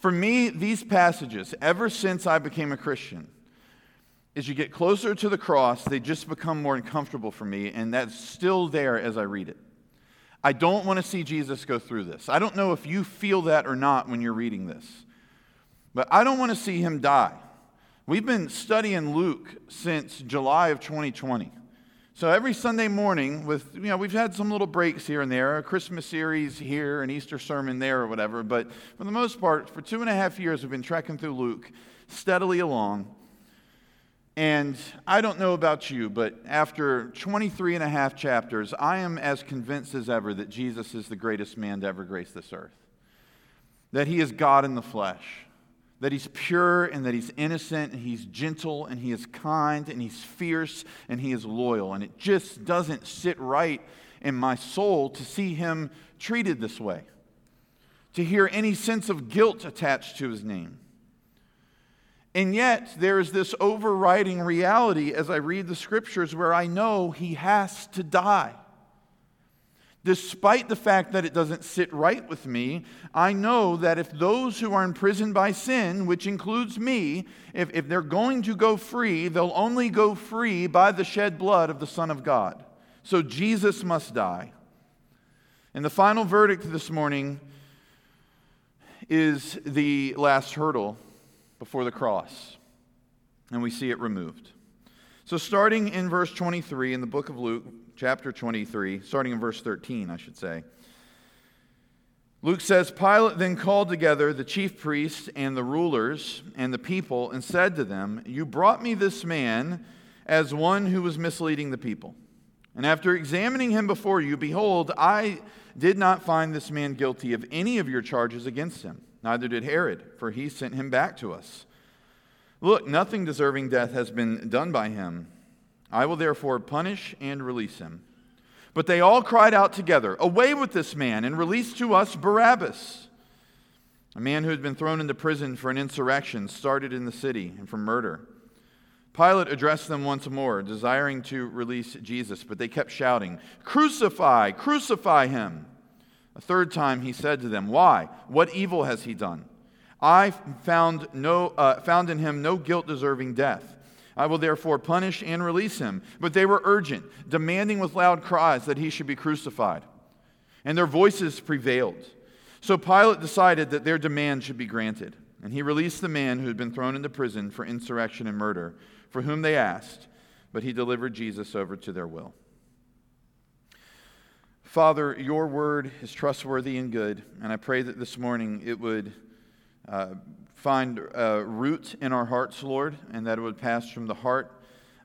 For me, these passages, ever since I became a Christian, as you get closer to the cross, they just become more uncomfortable for me, and that's still there as I read it. I don't want to see Jesus go through this. I don't know if you feel that or not when you're reading this, but I don't want to see him die. We've been studying Luke since July of 2020. So every Sunday morning, with you know, we've had some little breaks here and there, a Christmas series here, an Easter sermon there, or whatever. But for the most part, for two and a half years, we've been trekking through Luke, steadily along. And I don't know about you, but after 23 and a half chapters, I am as convinced as ever that Jesus is the greatest man to ever grace this earth. That he is God in the flesh that he's pure and that he's innocent and he's gentle and he is kind and he's fierce and he is loyal. And it just doesn't sit right in my soul to see him treated this way, to hear any sense of guilt attached to his name. And yet, there is this overriding reality as I read the scriptures where I know he has to die. Despite the fact that it doesn't sit right with me, I know that if those who are imprisoned by sin, which includes me, if, if they're going to go free, they'll only go free by the shed blood of the Son of God. So Jesus must die. And the final verdict this morning is the last hurdle before the cross. And we see it removed. So, starting in verse 23 in the book of Luke, chapter 23, starting in verse 13, I should say. Luke says Pilate then called together the chief priests and the rulers and the people and said to them, You brought me this man as one who was misleading the people. And after examining him before you, behold, I did not find this man guilty of any of your charges against him. Neither did Herod, for he sent him back to us. Look, nothing deserving death has been done by him. I will therefore punish and release him. But they all cried out together, Away with this man, and release to us Barabbas. A man who had been thrown into prison for an insurrection started in the city and for murder. Pilate addressed them once more, desiring to release Jesus, but they kept shouting, Crucify, crucify him. A third time he said to them, Why? What evil has he done? I found, no, uh, found in him no guilt deserving death. I will therefore punish and release him. But they were urgent, demanding with loud cries that he should be crucified. And their voices prevailed. So Pilate decided that their demand should be granted. And he released the man who had been thrown into prison for insurrection and murder, for whom they asked, but he delivered Jesus over to their will. Father, your word is trustworthy and good, and I pray that this morning it would uh, find uh, root in our hearts, Lord, and that it would pass from the heart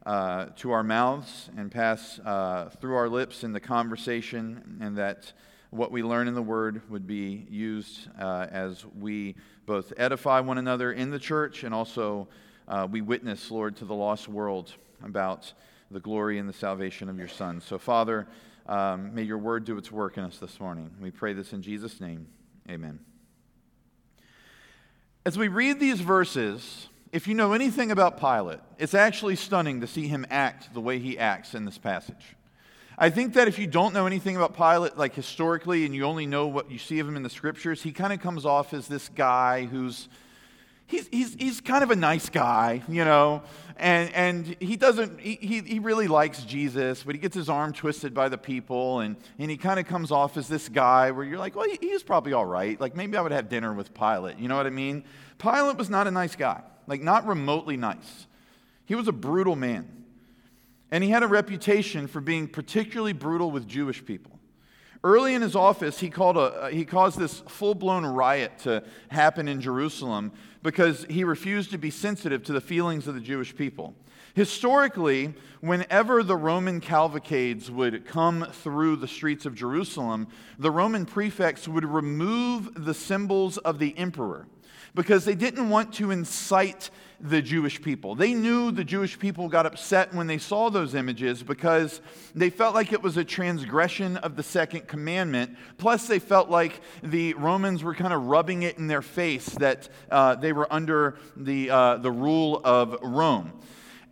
uh, to our mouths and pass uh, through our lips in the conversation, and that what we learn in the Word would be used uh, as we both edify one another in the church and also uh, we witness, Lord, to the lost world about the glory and the salvation of your Son. So, Father, um, may your Word do its work in us this morning. We pray this in Jesus' name. Amen. As we read these verses, if you know anything about Pilate, it's actually stunning to see him act the way he acts in this passage. I think that if you don't know anything about Pilate, like historically, and you only know what you see of him in the scriptures, he kind of comes off as this guy who's he's, he's, he's kind of a nice guy, you know, and, and he doesn't, he, he really likes Jesus, but he gets his arm twisted by the people, and, and he kind of comes off as this guy where you're like, well, he, he's probably all right. Like, maybe I would have dinner with Pilate. You know what I mean? Pilate was not a nice guy, like, not remotely nice. He was a brutal man. And he had a reputation for being particularly brutal with Jewish people. Early in his office, he, called a, he caused this full blown riot to happen in Jerusalem because he refused to be sensitive to the feelings of the Jewish people. Historically, whenever the Roman cavalcades would come through the streets of Jerusalem, the Roman prefects would remove the symbols of the emperor because they didn't want to incite the Jewish people. They knew the Jewish people got upset when they saw those images because they felt like it was a transgression of the second commandment. Plus, they felt like the Romans were kind of rubbing it in their face that uh, they were under the, uh, the rule of Rome.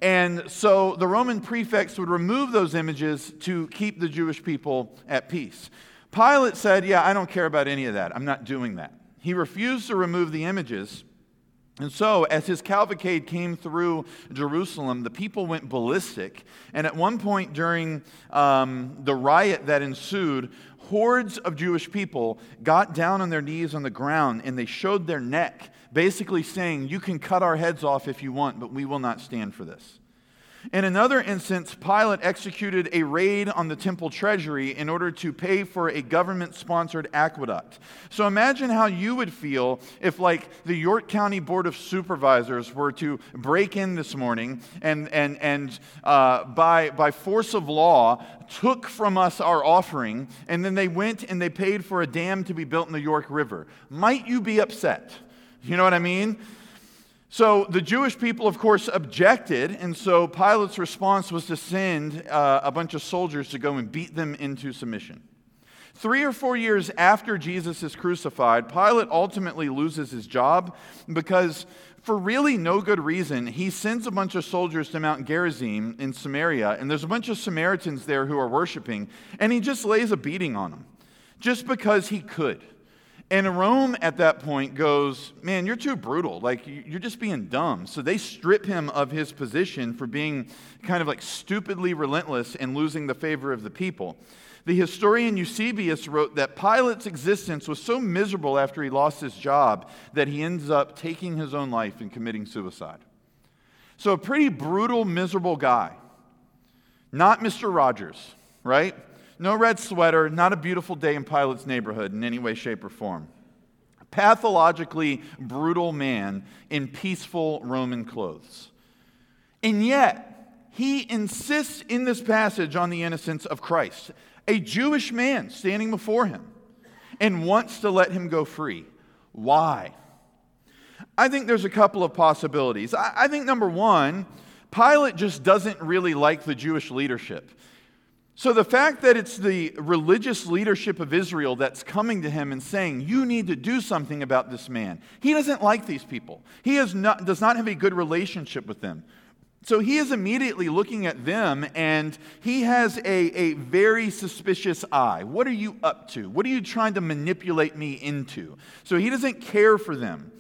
And so the Roman prefects would remove those images to keep the Jewish people at peace. Pilate said, Yeah, I don't care about any of that. I'm not doing that. He refused to remove the images. And so, as his cavalcade came through Jerusalem, the people went ballistic. And at one point during um, the riot that ensued, hordes of Jewish people got down on their knees on the ground and they showed their neck, basically saying, You can cut our heads off if you want, but we will not stand for this. In another instance, Pilate executed a raid on the temple treasury in order to pay for a government sponsored aqueduct. So imagine how you would feel if, like, the York County Board of Supervisors were to break in this morning and, and, and uh, by, by force of law, took from us our offering, and then they went and they paid for a dam to be built in the York River. Might you be upset? You know what I mean? So the Jewish people, of course, objected, and so Pilate's response was to send uh, a bunch of soldiers to go and beat them into submission. Three or four years after Jesus is crucified, Pilate ultimately loses his job because, for really no good reason, he sends a bunch of soldiers to Mount Gerizim in Samaria, and there's a bunch of Samaritans there who are worshiping, and he just lays a beating on them just because he could. And Rome at that point goes, Man, you're too brutal. Like, you're just being dumb. So they strip him of his position for being kind of like stupidly relentless and losing the favor of the people. The historian Eusebius wrote that Pilate's existence was so miserable after he lost his job that he ends up taking his own life and committing suicide. So, a pretty brutal, miserable guy. Not Mr. Rogers, right? No red sweater, not a beautiful day in Pilate's neighborhood in any way, shape, or form. Pathologically brutal man in peaceful Roman clothes. And yet, he insists in this passage on the innocence of Christ, a Jewish man standing before him, and wants to let him go free. Why? I think there's a couple of possibilities. I, think number one, Pilate just doesn't really like the Jewish leadership. So, the fact that it's the religious leadership of Israel that's coming to him and saying, You need to do something about this man, he doesn't like these people. He not, does not have a good relationship with them. So, he is immediately looking at them and he has a, a very suspicious eye. What are you up to? What are you trying to manipulate me into? So, he doesn't care for them.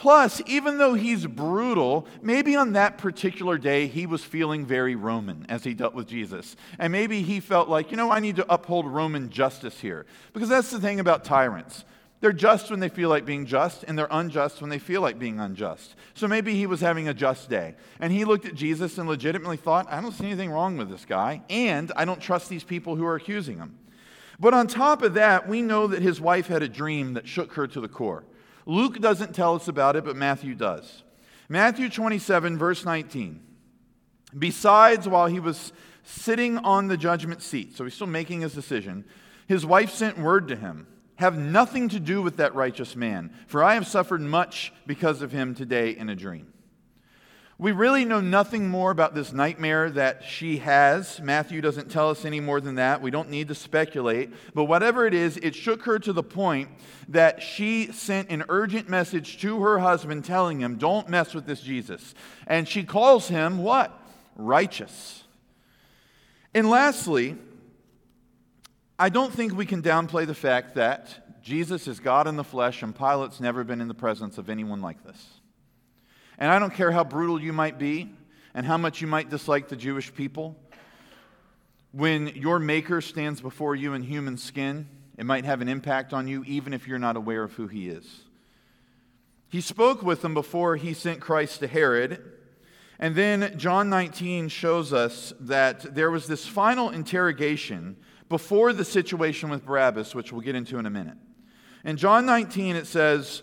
Plus, even though he's brutal, maybe on that particular day he was feeling very Roman as he dealt with Jesus. And maybe he felt like, you know, I need to uphold Roman justice here. Because that's the thing about tyrants. They're just when they feel like being just, and they're unjust when they feel like being unjust. So maybe he was having a just day. And he looked at Jesus and legitimately thought, I don't see anything wrong with this guy, and I don't trust these people who are accusing him. But on top of that, we know that his wife had a dream that shook her to the core. Luke doesn't tell us about it, but Matthew does. Matthew 27, verse 19. Besides, while he was sitting on the judgment seat, so he's still making his decision, his wife sent word to him Have nothing to do with that righteous man, for I have suffered much because of him today in a dream. We really know nothing more about this nightmare that she has. Matthew doesn't tell us any more than that. We don't need to speculate. But whatever it is, it shook her to the point that she sent an urgent message to her husband telling him, Don't mess with this Jesus. And she calls him what? Righteous. And lastly, I don't think we can downplay the fact that Jesus is God in the flesh and Pilate's never been in the presence of anyone like this. And I don't care how brutal you might be and how much you might dislike the Jewish people. When your Maker stands before you in human skin, it might have an impact on you even if you're not aware of who He is. He spoke with them before He sent Christ to Herod. And then John 19 shows us that there was this final interrogation before the situation with Barabbas, which we'll get into in a minute. In John 19, it says,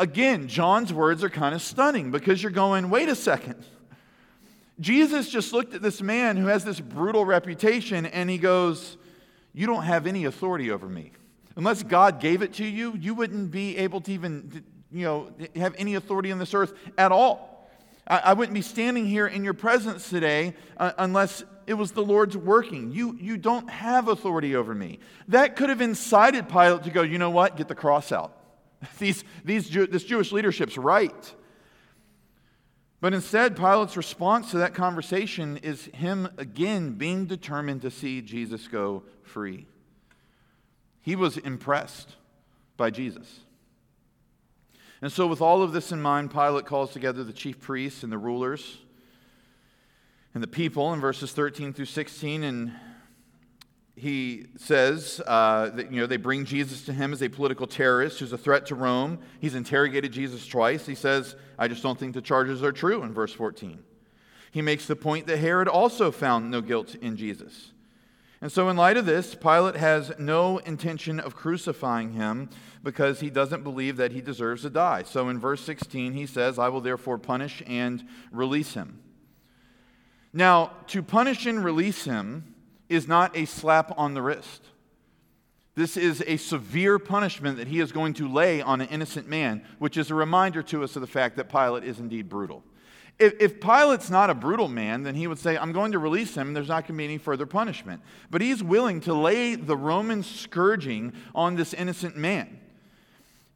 Again, John's words are kind of stunning because you're going, wait a second. Jesus just looked at this man who has this brutal reputation and he goes, You don't have any authority over me. Unless God gave it to you, you wouldn't be able to even you know, have any authority on this earth at all. I, I wouldn't be standing here in your presence today uh, unless it was the Lord's working. You, you don't have authority over me. That could have incited Pilate to go, you know what? Get the cross out. These, these, this Jewish leadership's right. But instead, Pilate's response to that conversation is him again being determined to see Jesus go free. He was impressed by Jesus. And so, with all of this in mind, Pilate calls together the chief priests and the rulers and the people in verses 13 through 16. And he says uh, that you know, they bring Jesus to him as a political terrorist who's a threat to Rome. He's interrogated Jesus twice. He says, I just don't think the charges are true in verse 14. He makes the point that Herod also found no guilt in Jesus. And so, in light of this, Pilate has no intention of crucifying him because he doesn't believe that he deserves to die. So, in verse 16, he says, I will therefore punish and release him. Now, to punish and release him is not a slap on the wrist. This is a severe punishment that he is going to lay on an innocent man, which is a reminder to us of the fact that Pilate is indeed brutal. If, if Pilate's not a brutal man, then he would say, I'm going to release him, and there's not going to be any further punishment. But he's willing to lay the Roman scourging on this innocent man.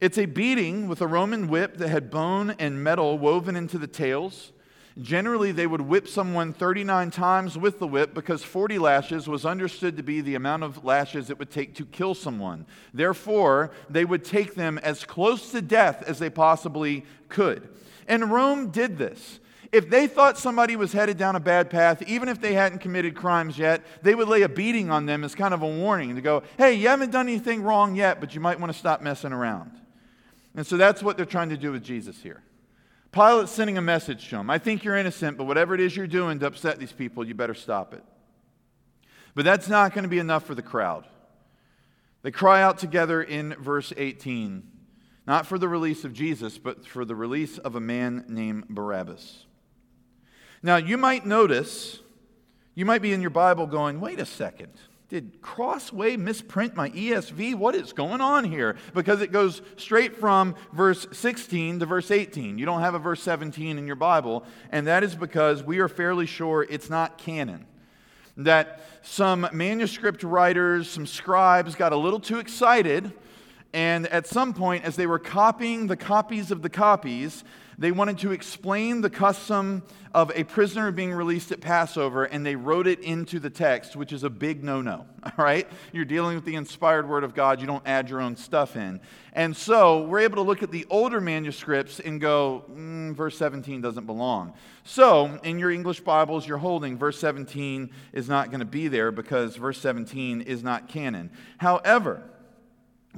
It's a beating with a Roman whip that had bone and metal woven into the tails. Generally, they would whip someone 39 times with the whip because 40 lashes was understood to be the amount of lashes it would take to kill someone. Therefore, they would take them as close to death as they possibly could. And Rome did this. If they thought somebody was headed down a bad path, even if they hadn't committed crimes yet, they would lay a beating on them as kind of a warning to go, hey, you haven't done anything wrong yet, but you might want to stop messing around. And so that's what they're trying to do with Jesus here. Pilate's sending a message to him. I think you're innocent, but whatever it is you're doing to upset these people, you better stop it. But that's not going to be enough for the crowd. They cry out together in verse 18, not for the release of Jesus, but for the release of a man named Barabbas. Now, you might notice, you might be in your Bible going, wait a second. Did Crossway misprint my ESV? What is going on here? Because it goes straight from verse 16 to verse 18. You don't have a verse 17 in your Bible, and that is because we are fairly sure it's not canon. That some manuscript writers, some scribes got a little too excited, and at some point, as they were copying the copies of the copies, they wanted to explain the custom of a prisoner being released at Passover, and they wrote it into the text, which is a big no no. All right? You're dealing with the inspired word of God, you don't add your own stuff in. And so we're able to look at the older manuscripts and go, mm, verse 17 doesn't belong. So in your English Bibles you're holding, verse 17 is not going to be there because verse 17 is not canon. However,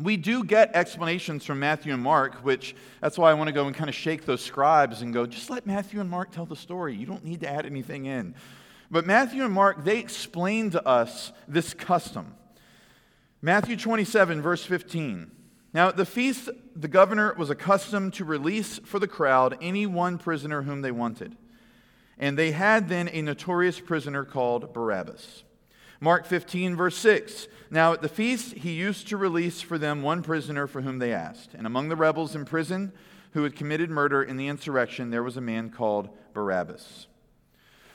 we do get explanations from Matthew and Mark, which that's why I want to go and kind of shake those scribes and go, just let Matthew and Mark tell the story. You don't need to add anything in. But Matthew and Mark, they explain to us this custom. Matthew 27, verse 15. Now, at the feast, the governor was accustomed to release for the crowd any one prisoner whom they wanted. And they had then a notorious prisoner called Barabbas. Mark 15, verse 6. Now at the feast, he used to release for them one prisoner for whom they asked. And among the rebels in prison who had committed murder in the insurrection, there was a man called Barabbas.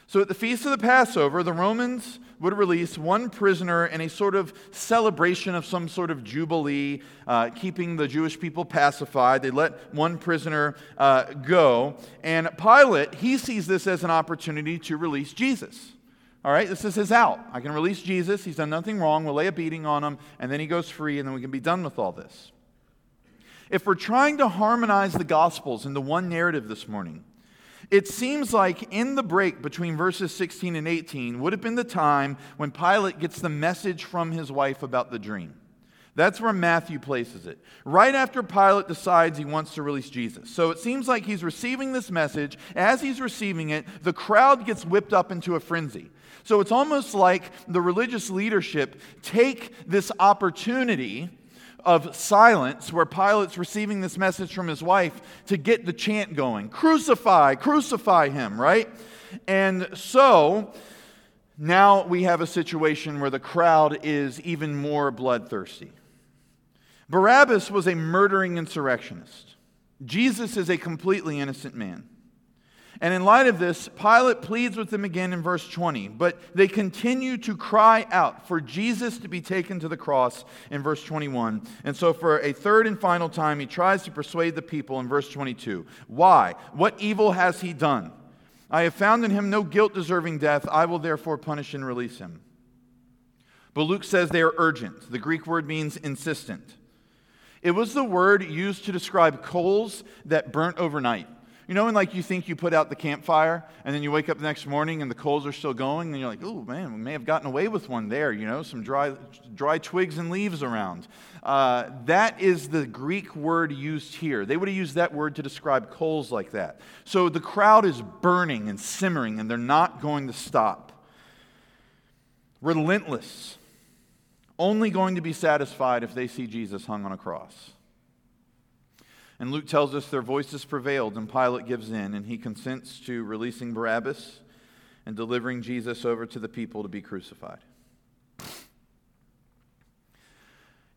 So at the feast of the Passover, the Romans would release one prisoner in a sort of celebration of some sort of jubilee, uh, keeping the Jewish people pacified. They let one prisoner uh, go. And Pilate, he sees this as an opportunity to release Jesus. All right, this is his out. I can release Jesus. He's done nothing wrong. We'll lay a beating on him, and then he goes free, and then we can be done with all this. If we're trying to harmonize the Gospels into one narrative this morning, it seems like in the break between verses 16 and 18 would have been the time when Pilate gets the message from his wife about the dream. That's where Matthew places it. Right after Pilate decides he wants to release Jesus. So it seems like he's receiving this message. As he's receiving it, the crowd gets whipped up into a frenzy. So it's almost like the religious leadership take this opportunity of silence where Pilate's receiving this message from his wife to get the chant going crucify, crucify him, right? And so now we have a situation where the crowd is even more bloodthirsty. Barabbas was a murdering insurrectionist. Jesus is a completely innocent man. And in light of this, Pilate pleads with them again in verse 20, but they continue to cry out for Jesus to be taken to the cross in verse 21. And so, for a third and final time, he tries to persuade the people in verse 22. Why? What evil has he done? I have found in him no guilt deserving death. I will therefore punish and release him. But Luke says they are urgent. The Greek word means insistent. It was the word used to describe coals that burnt overnight. You know, when like you think you put out the campfire and then you wake up the next morning and the coals are still going and you're like, oh man, we may have gotten away with one there, you know, some dry, dry twigs and leaves around. Uh, that is the Greek word used here. They would have used that word to describe coals like that. So the crowd is burning and simmering and they're not going to stop. Relentless, only going to be satisfied if they see Jesus hung on a cross. And Luke tells us their voices prevailed, and Pilate gives in, and he consents to releasing Barabbas and delivering Jesus over to the people to be crucified.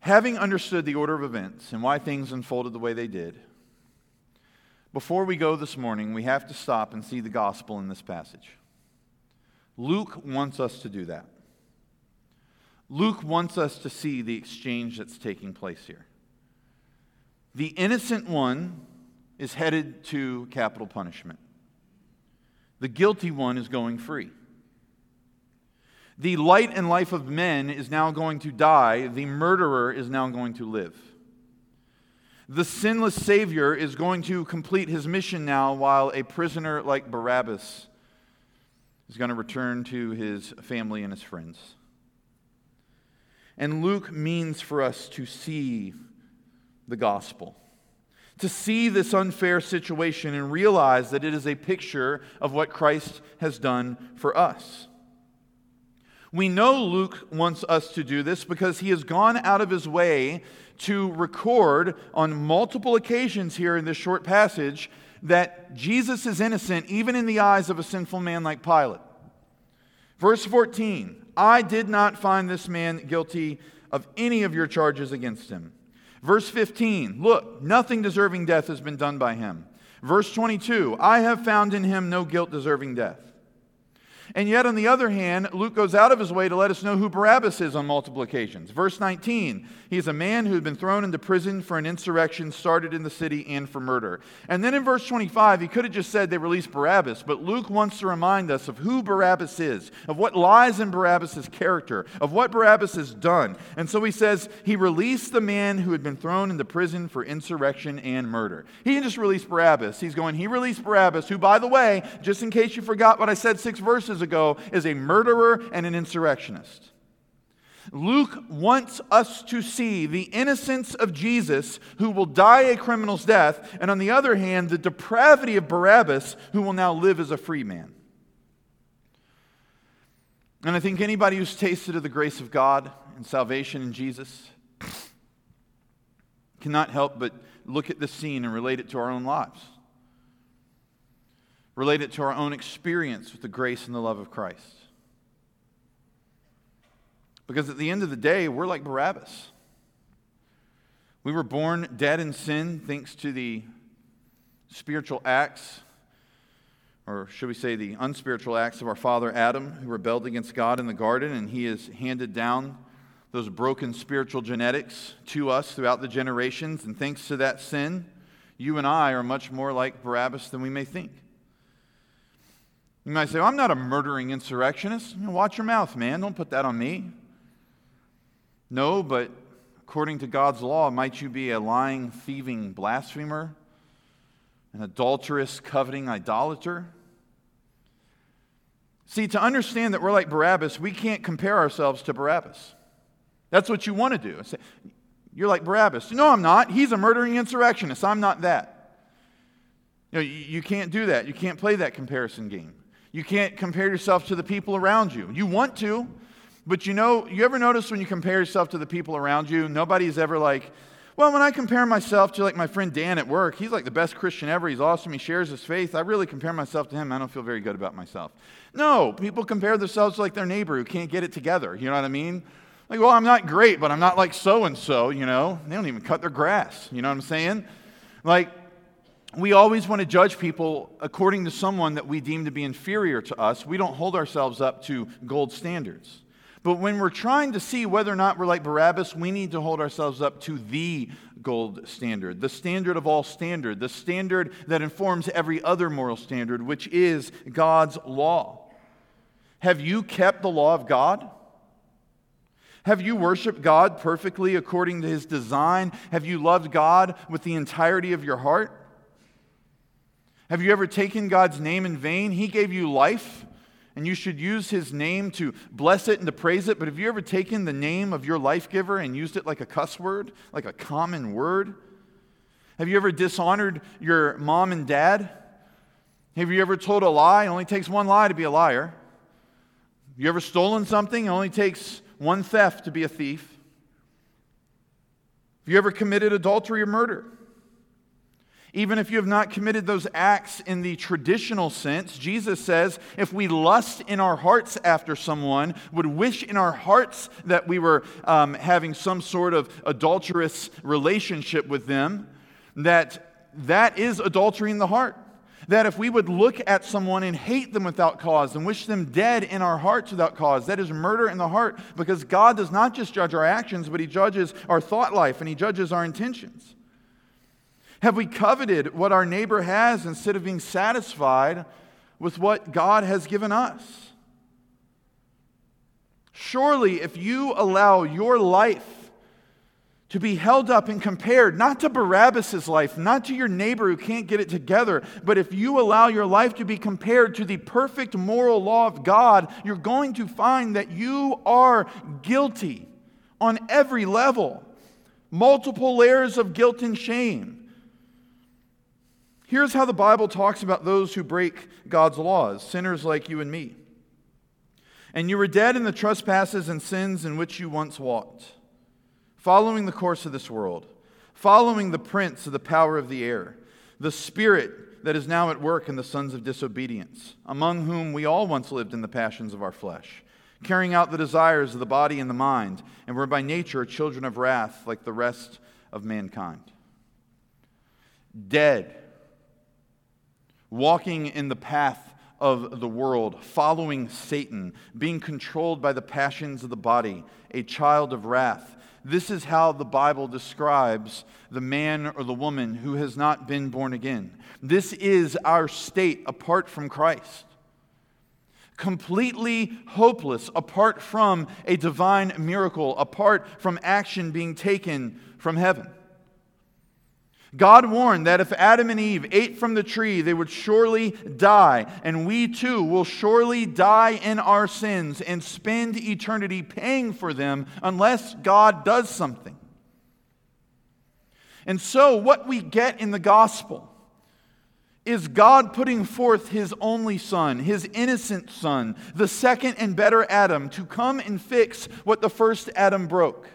Having understood the order of events and why things unfolded the way they did, before we go this morning, we have to stop and see the gospel in this passage. Luke wants us to do that. Luke wants us to see the exchange that's taking place here. The innocent one is headed to capital punishment. The guilty one is going free. The light and life of men is now going to die. The murderer is now going to live. The sinless Savior is going to complete his mission now, while a prisoner like Barabbas is going to return to his family and his friends. And Luke means for us to see the gospel. To see this unfair situation and realize that it is a picture of what Christ has done for us. We know Luke wants us to do this because he has gone out of his way to record on multiple occasions here in this short passage that Jesus is innocent even in the eyes of a sinful man like Pilate. Verse 14 I did not find this man guilty of any of your charges against him. Verse 15, look, nothing deserving death has been done by him. Verse 22, I have found in him no guilt deserving death. And yet, on the other hand, Luke goes out of his way to let us know who Barabbas is on multiple occasions. Verse 19, he is a man who had been thrown into prison for an insurrection started in the city and for murder. And then in verse 25, he could have just said they released Barabbas, but Luke wants to remind us of who Barabbas is, of what lies in Barabbas' character, of what Barabbas has done. And so he says he released the man who had been thrown into prison for insurrection and murder. He didn't just release Barabbas. He's going, he released Barabbas, who, by the way, just in case you forgot what I said six verses ago, is a murderer and an insurrectionist. Luke wants us to see the innocence of Jesus, who will die a criminal's death, and on the other hand, the depravity of Barabbas, who will now live as a free man. And I think anybody who's tasted of the grace of God and salvation in Jesus cannot help but look at this scene and relate it to our own lives relate it to our own experience with the grace and the love of Christ. Because at the end of the day, we're like Barabbas. We were born dead in sin thanks to the spiritual acts, or should we say the unspiritual acts of our father Adam, who rebelled against God in the garden, and he has handed down those broken spiritual genetics to us throughout the generations. And thanks to that sin, you and I are much more like Barabbas than we may think. You might say, well, I'm not a murdering insurrectionist. Watch your mouth, man. Don't put that on me. No, but according to God's law, might you be a lying, thieving blasphemer, an adulterous, coveting idolater? See, to understand that we're like Barabbas, we can't compare ourselves to Barabbas. That's what you want to do. You're like Barabbas. No, I'm not. He's a murdering insurrectionist. I'm not that. You, know, you can't do that. You can't play that comparison game. You can't compare yourself to the people around you. You want to, but you know, you ever notice when you compare yourself to the people around you, nobody's ever like, well, when I compare myself to like my friend Dan at work, he's like the best Christian ever. He's awesome. He shares his faith. I really compare myself to him. I don't feel very good about myself. No, people compare themselves to like their neighbor who can't get it together. You know what I mean? Like, well, I'm not great, but I'm not like so and so, you know? They don't even cut their grass. You know what I'm saying? Like, we always want to judge people according to someone that we deem to be inferior to us. We don't hold ourselves up to gold standards. But when we're trying to see whether or not we're like Barabbas, we need to hold ourselves up to the gold standard, the standard of all standard, the standard that informs every other moral standard, which is God's law. Have you kept the law of God? Have you worshiped God perfectly according to his design? Have you loved God with the entirety of your heart? Have you ever taken God's name in vain? He gave you life, and you should use his name to bless it and to praise it. But have you ever taken the name of your life giver and used it like a cuss word, like a common word? Have you ever dishonored your mom and dad? Have you ever told a lie? It only takes one lie to be a liar. Have you ever stolen something? It only takes one theft to be a thief. Have you ever committed adultery or murder? Even if you have not committed those acts in the traditional sense, Jesus says if we lust in our hearts after someone, would wish in our hearts that we were um, having some sort of adulterous relationship with them, that that is adultery in the heart. That if we would look at someone and hate them without cause and wish them dead in our hearts without cause, that is murder in the heart because God does not just judge our actions, but He judges our thought life and He judges our intentions. Have we coveted what our neighbor has instead of being satisfied with what God has given us? Surely, if you allow your life to be held up and compared not to Barabbas' life, not to your neighbor who can't get it together, but if you allow your life to be compared to the perfect moral law of God, you're going to find that you are guilty on every level. Multiple layers of guilt and shame. Here's how the Bible talks about those who break God's laws sinners like you and me. And you were dead in the trespasses and sins in which you once walked, following the course of this world, following the prince of the power of the air, the spirit that is now at work in the sons of disobedience, among whom we all once lived in the passions of our flesh, carrying out the desires of the body and the mind, and were by nature children of wrath like the rest of mankind. Dead walking in the path of the world, following Satan, being controlled by the passions of the body, a child of wrath. This is how the Bible describes the man or the woman who has not been born again. This is our state apart from Christ. Completely hopeless apart from a divine miracle, apart from action being taken from heaven. God warned that if Adam and Eve ate from the tree, they would surely die, and we too will surely die in our sins and spend eternity paying for them unless God does something. And so, what we get in the gospel is God putting forth his only son, his innocent son, the second and better Adam, to come and fix what the first Adam broke.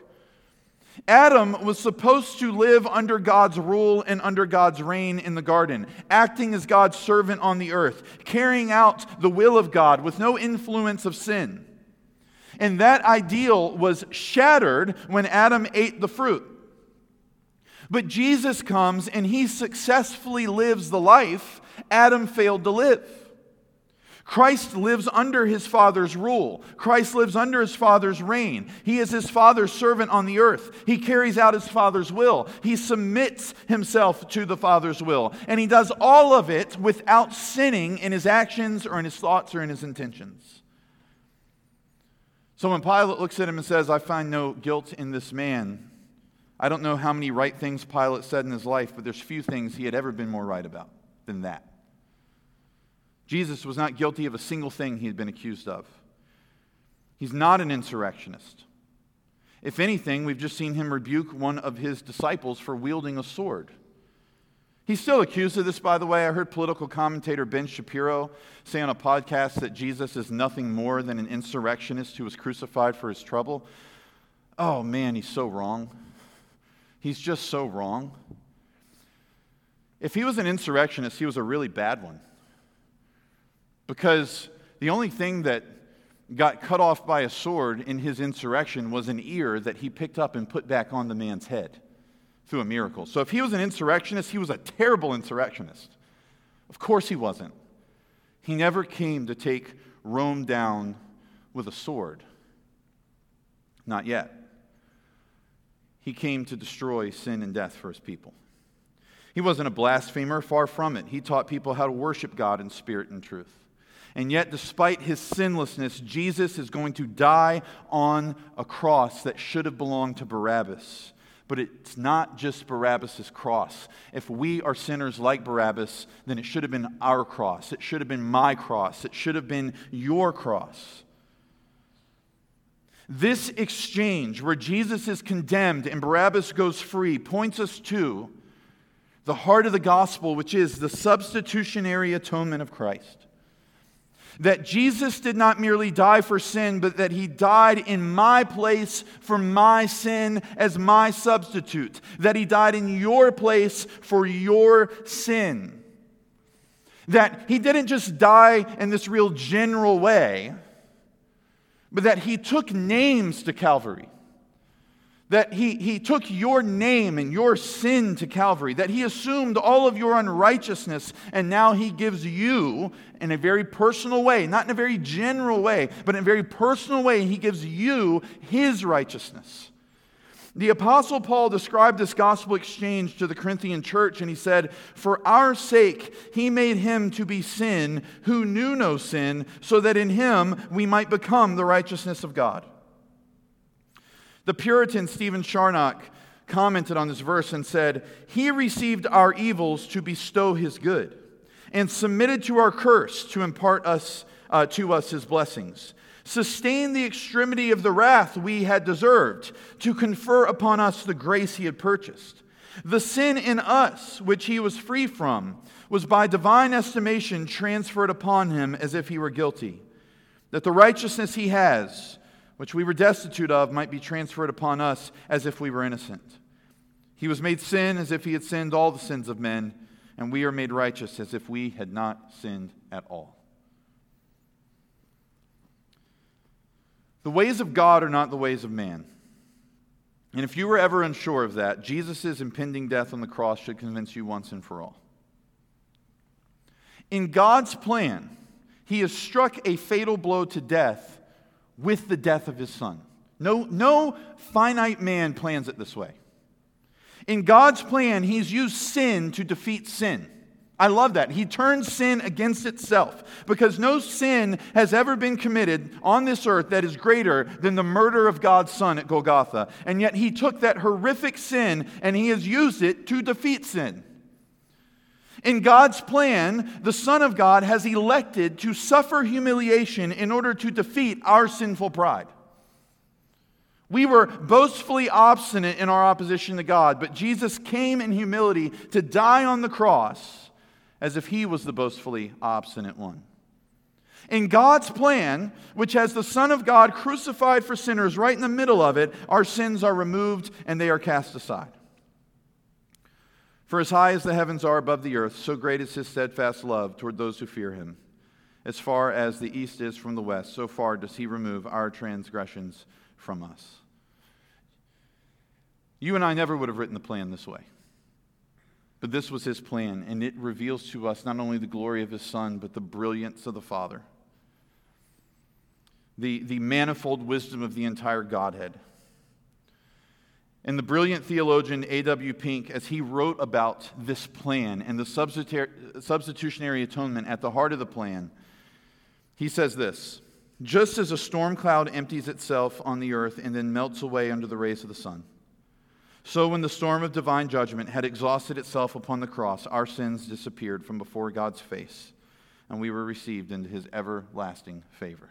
Adam was supposed to live under God's rule and under God's reign in the garden, acting as God's servant on the earth, carrying out the will of God with no influence of sin. And that ideal was shattered when Adam ate the fruit. But Jesus comes and he successfully lives the life Adam failed to live. Christ lives under his Father's rule. Christ lives under his Father's reign. He is his Father's servant on the earth. He carries out his Father's will. He submits himself to the Father's will. And he does all of it without sinning in his actions or in his thoughts or in his intentions. So when Pilate looks at him and says, I find no guilt in this man, I don't know how many right things Pilate said in his life, but there's few things he had ever been more right about than that. Jesus was not guilty of a single thing he had been accused of. He's not an insurrectionist. If anything, we've just seen him rebuke one of his disciples for wielding a sword. He's still accused of this, by the way. I heard political commentator Ben Shapiro say on a podcast that Jesus is nothing more than an insurrectionist who was crucified for his trouble. Oh man, he's so wrong. He's just so wrong. If he was an insurrectionist, he was a really bad one. Because the only thing that got cut off by a sword in his insurrection was an ear that he picked up and put back on the man's head. through a miracle. So if he was an insurrectionist, he was a terrible insurrectionist. Of course he wasn't. He never came to take Rome down with a sword. Not yet. He came to destroy sin and death for his people. He wasn't a blasphemer, far from it. He taught people how to worship God in spirit and truth. And yet, despite his sinlessness, Jesus is going to die on a cross that should have belonged to Barabbas. But it's not just Barabbas' cross. If we are sinners like Barabbas, then it should have been our cross. It should have been my cross. It should have been your cross. This exchange, where Jesus is condemned and Barabbas goes free, points us to the heart of the gospel, which is the substitutionary atonement of Christ. That Jesus did not merely die for sin, but that he died in my place for my sin as my substitute. That he died in your place for your sin. That he didn't just die in this real general way, but that he took names to Calvary that he, he took your name and your sin to Calvary, that he assumed all of your unrighteousness, and now he gives you, in a very personal way, not in a very general way, but in a very personal way, he gives you his righteousness. The Apostle Paul described this gospel exchange to the Corinthian church, and he said, For our sake, he made him to be sin who knew no sin, so that in him we might become the righteousness of God. The Puritan Stephen Charnock commented on this verse and said, He received our evils to bestow his good, and submitted to our curse to impart us, uh, to us his blessings. Sustained the extremity of the wrath we had deserved, to confer upon us the grace he had purchased. The sin in us, which he was free from, was by divine estimation transferred upon him as if he were guilty. That the righteousness he has, which we were destitute of, might be transferred upon us as if we were innocent. He was made sin as if he had sinned all the sins of men, and we are made righteous as if we had not sinned at all. The ways of God are not the ways of man. And if you were ever unsure of that, Jesus' impending death on the cross should convince you once and for all. In God's plan, he has struck a fatal blow to death with the death of his son. No, no finite man plans it this way. In God's plan, he's used sin to defeat sin. I love that. He turns sin against itself because no sin has ever been committed on this earth that is greater than the murder of God's son at Golgotha. And yet he took that horrific sin and he has used it to defeat sin. In God's plan, the Son of God has elected to suffer humiliation in order to defeat our sinful pride. We were boastfully obstinate in our opposition to God, but Jesus came in humility to die on the cross as if he was the boastfully obstinate one. In God's plan, which has the Son of God crucified for sinners right in the middle of it, our sins are removed and they are cast aside. For as high as the heavens are above the earth, so great is his steadfast love toward those who fear him. As far as the east is from the west, so far does he remove our transgressions from us. You and I never would have written the plan this way. But this was his plan, and it reveals to us not only the glory of his Son, but the brilliance of the Father, the, the manifold wisdom of the entire Godhead. And the brilliant theologian A.W. Pink, as he wrote about this plan and the substitutionary atonement at the heart of the plan, he says this Just as a storm cloud empties itself on the earth and then melts away under the rays of the sun, so when the storm of divine judgment had exhausted itself upon the cross, our sins disappeared from before God's face, and we were received into his everlasting favor.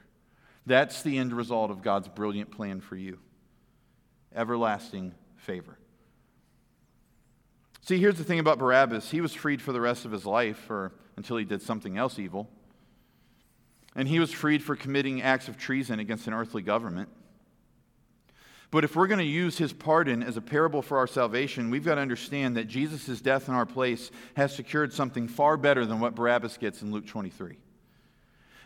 That's the end result of God's brilliant plan for you everlasting favor. See, here's the thing about Barabbas he was freed for the rest of his life or until he did something else evil. And he was freed for committing acts of treason against an earthly government. But if we're going to use his pardon as a parable for our salvation, we've got to understand that Jesus' death in our place has secured something far better than what Barabbas gets in Luke 23.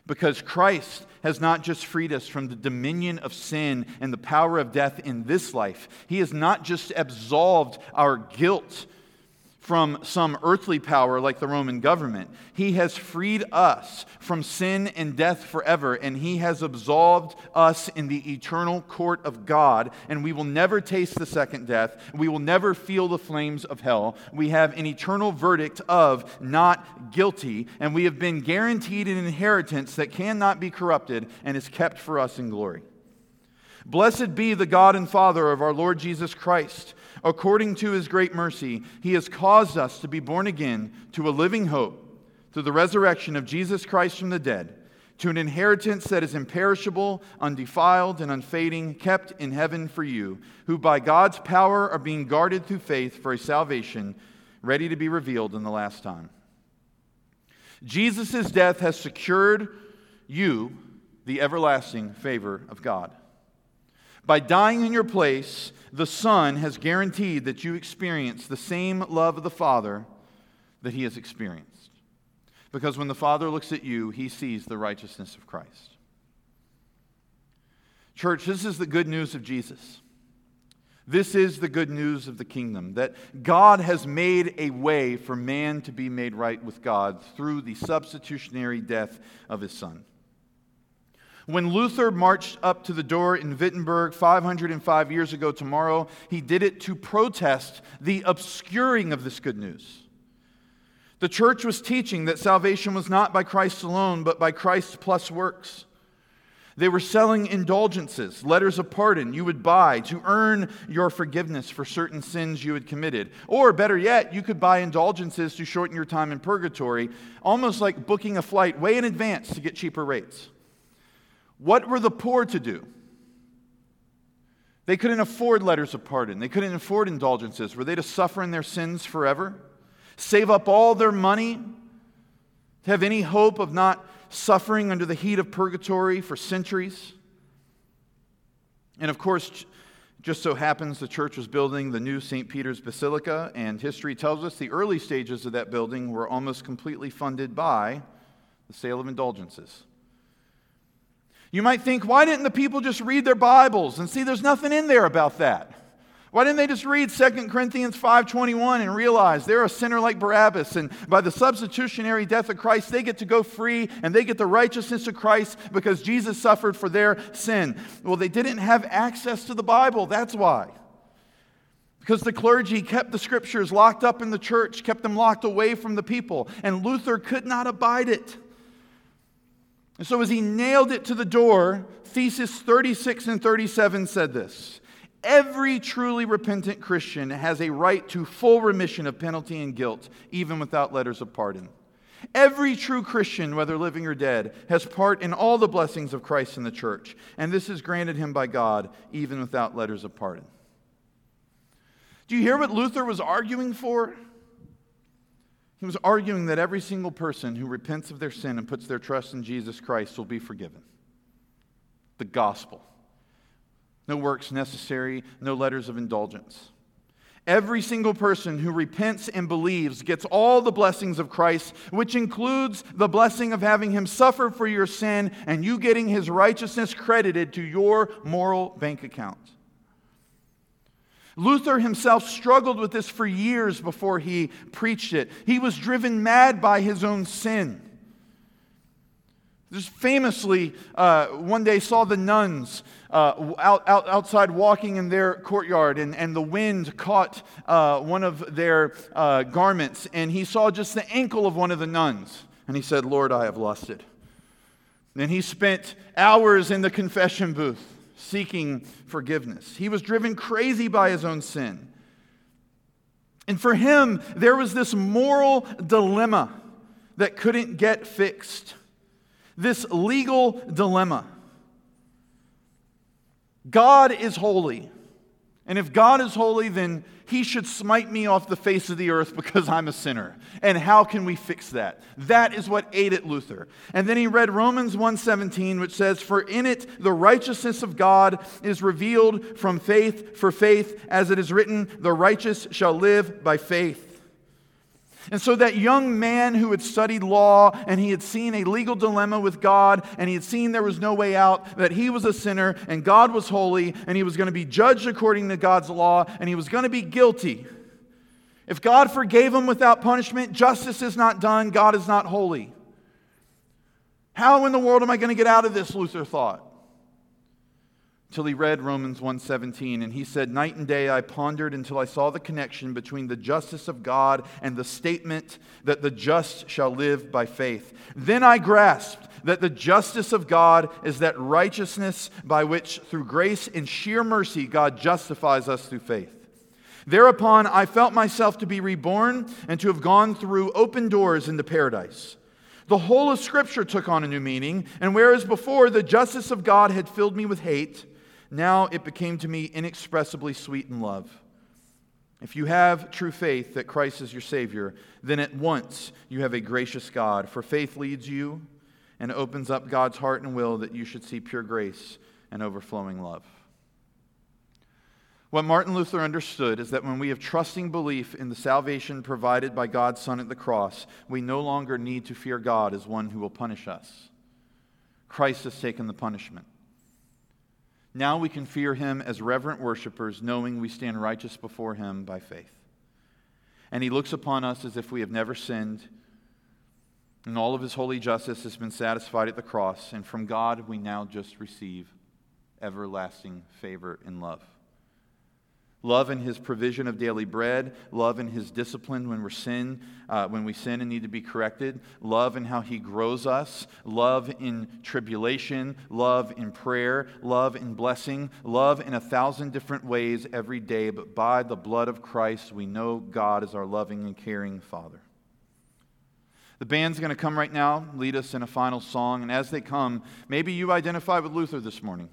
Because Christ has not just freed us from the dominion of sin and the power of death in this life, He has not just absolved our guilt from some earthly power like the Roman government. He has freed us from sin and death forever, and He has absolved us in the eternal court of God. And we will never taste the second death. We will never feel the flames of hell. We have an eternal verdict of not guilty, and we have been guaranteed an inheritance that cannot be corrupted and is kept for us in glory. Blessed be the God and Father of our Lord Jesus Christ according to his great mercy, he has caused us to be born again to a living hope through the resurrection of Jesus Christ from the dead, to an inheritance that is imperishable, undefiled, and unfading, kept in heaven for you, who by God's power are being guarded through faith for a salvation ready to be revealed in the last time. Jesus' death has secured you the everlasting favor of God. By dying in your place, the Son has guaranteed that you experience the same love of the Father that He has experienced. Because when the Father looks at you, He sees the righteousness of Christ. Church, this is the good news of Jesus. This is the good news of the kingdom that God has made a way for man to be made right with God through the substitutionary death of his Son. When Luther marched up to the door in Wittenberg 505 years ago tomorrow, he did it to protest the obscuring of this good news. The church was teaching that salvation was not by Christ alone, but by Christ plus works. They were selling indulgences, letters of pardon you would buy to earn your forgiveness for certain sins you had committed. Or better yet, you could buy indulgences to shorten your time in purgatory, almost like booking a flight way in advance to get cheaper rates. What were the poor to do? They couldn't afford letters of pardon. They couldn't afford indulgences. Were they to suffer in their sins forever? Save up all their money to have any hope of not suffering under the heat of purgatory for centuries? And of course, just so happens the church was building the new St. Peter's Basilica, and history tells us the early stages of that building were almost completely funded by the sale of indulgences. You might think, why didn't the people just read their Bibles? And see, there's nothing in there about that. Why didn't they just read 2 Corinthians 5:21 and realize they're a sinner like Barabbas and by the substitutionary death of Christ they get to go free and they get the righteousness of Christ because Jesus suffered for their sin. Well, they didn't have access to the Bible, that's why. Because the clergy kept the scriptures locked up in the church, kept them locked away from the people, and Luther could not abide it. And so, as he nailed it to the door, Theses 36 and 37 said this Every truly repentant Christian has a right to full remission of penalty and guilt, even without letters of pardon. Every true Christian, whether living or dead, has part in all the blessings of Christ in the church, and this is granted him by God, even without letters of pardon. Do you hear what Luther was arguing for? He was arguing that every single person who repents of their sin and puts their trust in Jesus Christ will be forgiven. The gospel. No works necessary, no letters of indulgence. Every single person who repents and believes gets all the blessings of Christ, which includes the blessing of having him suffer for your sin and you getting his righteousness credited to your moral bank account. Luther himself struggled with this for years before he preached it. He was driven mad by his own sin. Just famously, uh, one day saw the nuns uh, out, out, outside walking in their courtyard, and, and the wind caught uh, one of their uh, garments, and he saw just the ankle of one of the nuns. And he said, Lord, I have lost it. And he spent hours in the confession booth seeking forgiveness. He was driven crazy by his own sin. And for him, there was this moral dilemma that couldn't get fixed. This legal dilemma. God is holy. And if God is holy, then he should smite me off the face of the earth because I'm a sinner. And how can we fix that? That is what ate at Luther. And then he read Romans 1:17 which says for in it the righteousness of God is revealed from faith for faith as it is written the righteous shall live by faith. And so, that young man who had studied law and he had seen a legal dilemma with God and he had seen there was no way out, that he was a sinner and God was holy and he was going to be judged according to God's law and he was going to be guilty. If God forgave him without punishment, justice is not done, God is not holy. How in the world am I going to get out of this? Luther thought till he read Romans 1:17 and he said night and day I pondered until I saw the connection between the justice of God and the statement that the just shall live by faith. Then I grasped that the justice of God is that righteousness by which through grace and sheer mercy God justifies us through faith. Thereupon I felt myself to be reborn and to have gone through open doors into paradise. The whole of Scripture took on a new meaning, and whereas before the justice of God had filled me with hate, now it became to me inexpressibly sweet in love. If you have true faith that Christ is your Savior, then at once you have a gracious God, for faith leads you and opens up God's heart and will that you should see pure grace and overflowing love. What Martin Luther understood is that when we have trusting belief in the salvation provided by God's Son at the cross, we no longer need to fear God as one who will punish us. Christ has taken the punishment. Now we can fear him as reverent worshipers, knowing we stand righteous before him by faith. And he looks upon us as if we have never sinned, and all of his holy justice has been satisfied at the cross. And from God, we now just receive everlasting favor and love. Love in his provision of daily bread. Love in his discipline when we're sin, uh, when we sin and need to be corrected. Love in how he grows us. Love in tribulation. Love in prayer. Love in blessing. Love in a thousand different ways every day. But by the blood of Christ, we know God is our loving and caring Father. The band's going to come right now, lead us in a final song. And as they come, maybe you identify with Luther this morning.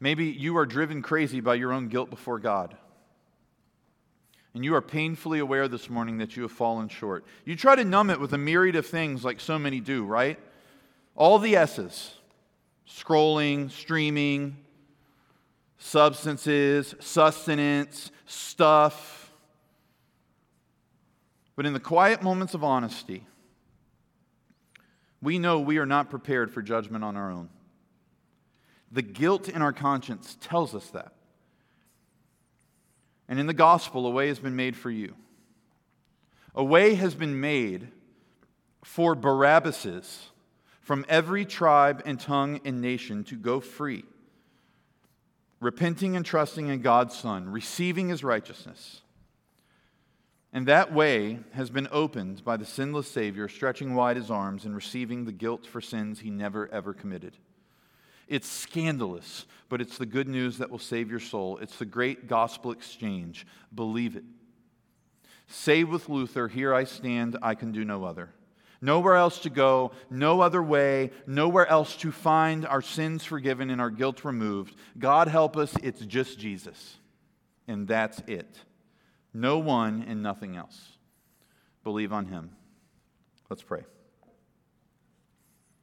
Maybe you are driven crazy by your own guilt before God. And you are painfully aware this morning that you have fallen short. You try to numb it with a myriad of things like so many do, right? All the S's scrolling, streaming, substances, sustenance, stuff. But in the quiet moments of honesty, we know we are not prepared for judgment on our own. The guilt in our conscience tells us that. And in the gospel, a way has been made for you. A way has been made for Barabbases from every tribe and tongue and nation to go free, repenting and trusting in God's Son, receiving his righteousness. And that way has been opened by the sinless Savior stretching wide his arms and receiving the guilt for sins he never ever committed. It's scandalous, but it's the good news that will save your soul. It's the great gospel exchange. Believe it. Say with Luther, Here I stand, I can do no other. Nowhere else to go, no other way, nowhere else to find our sins forgiven and our guilt removed. God help us, it's just Jesus. And that's it. No one and nothing else. Believe on him. Let's pray.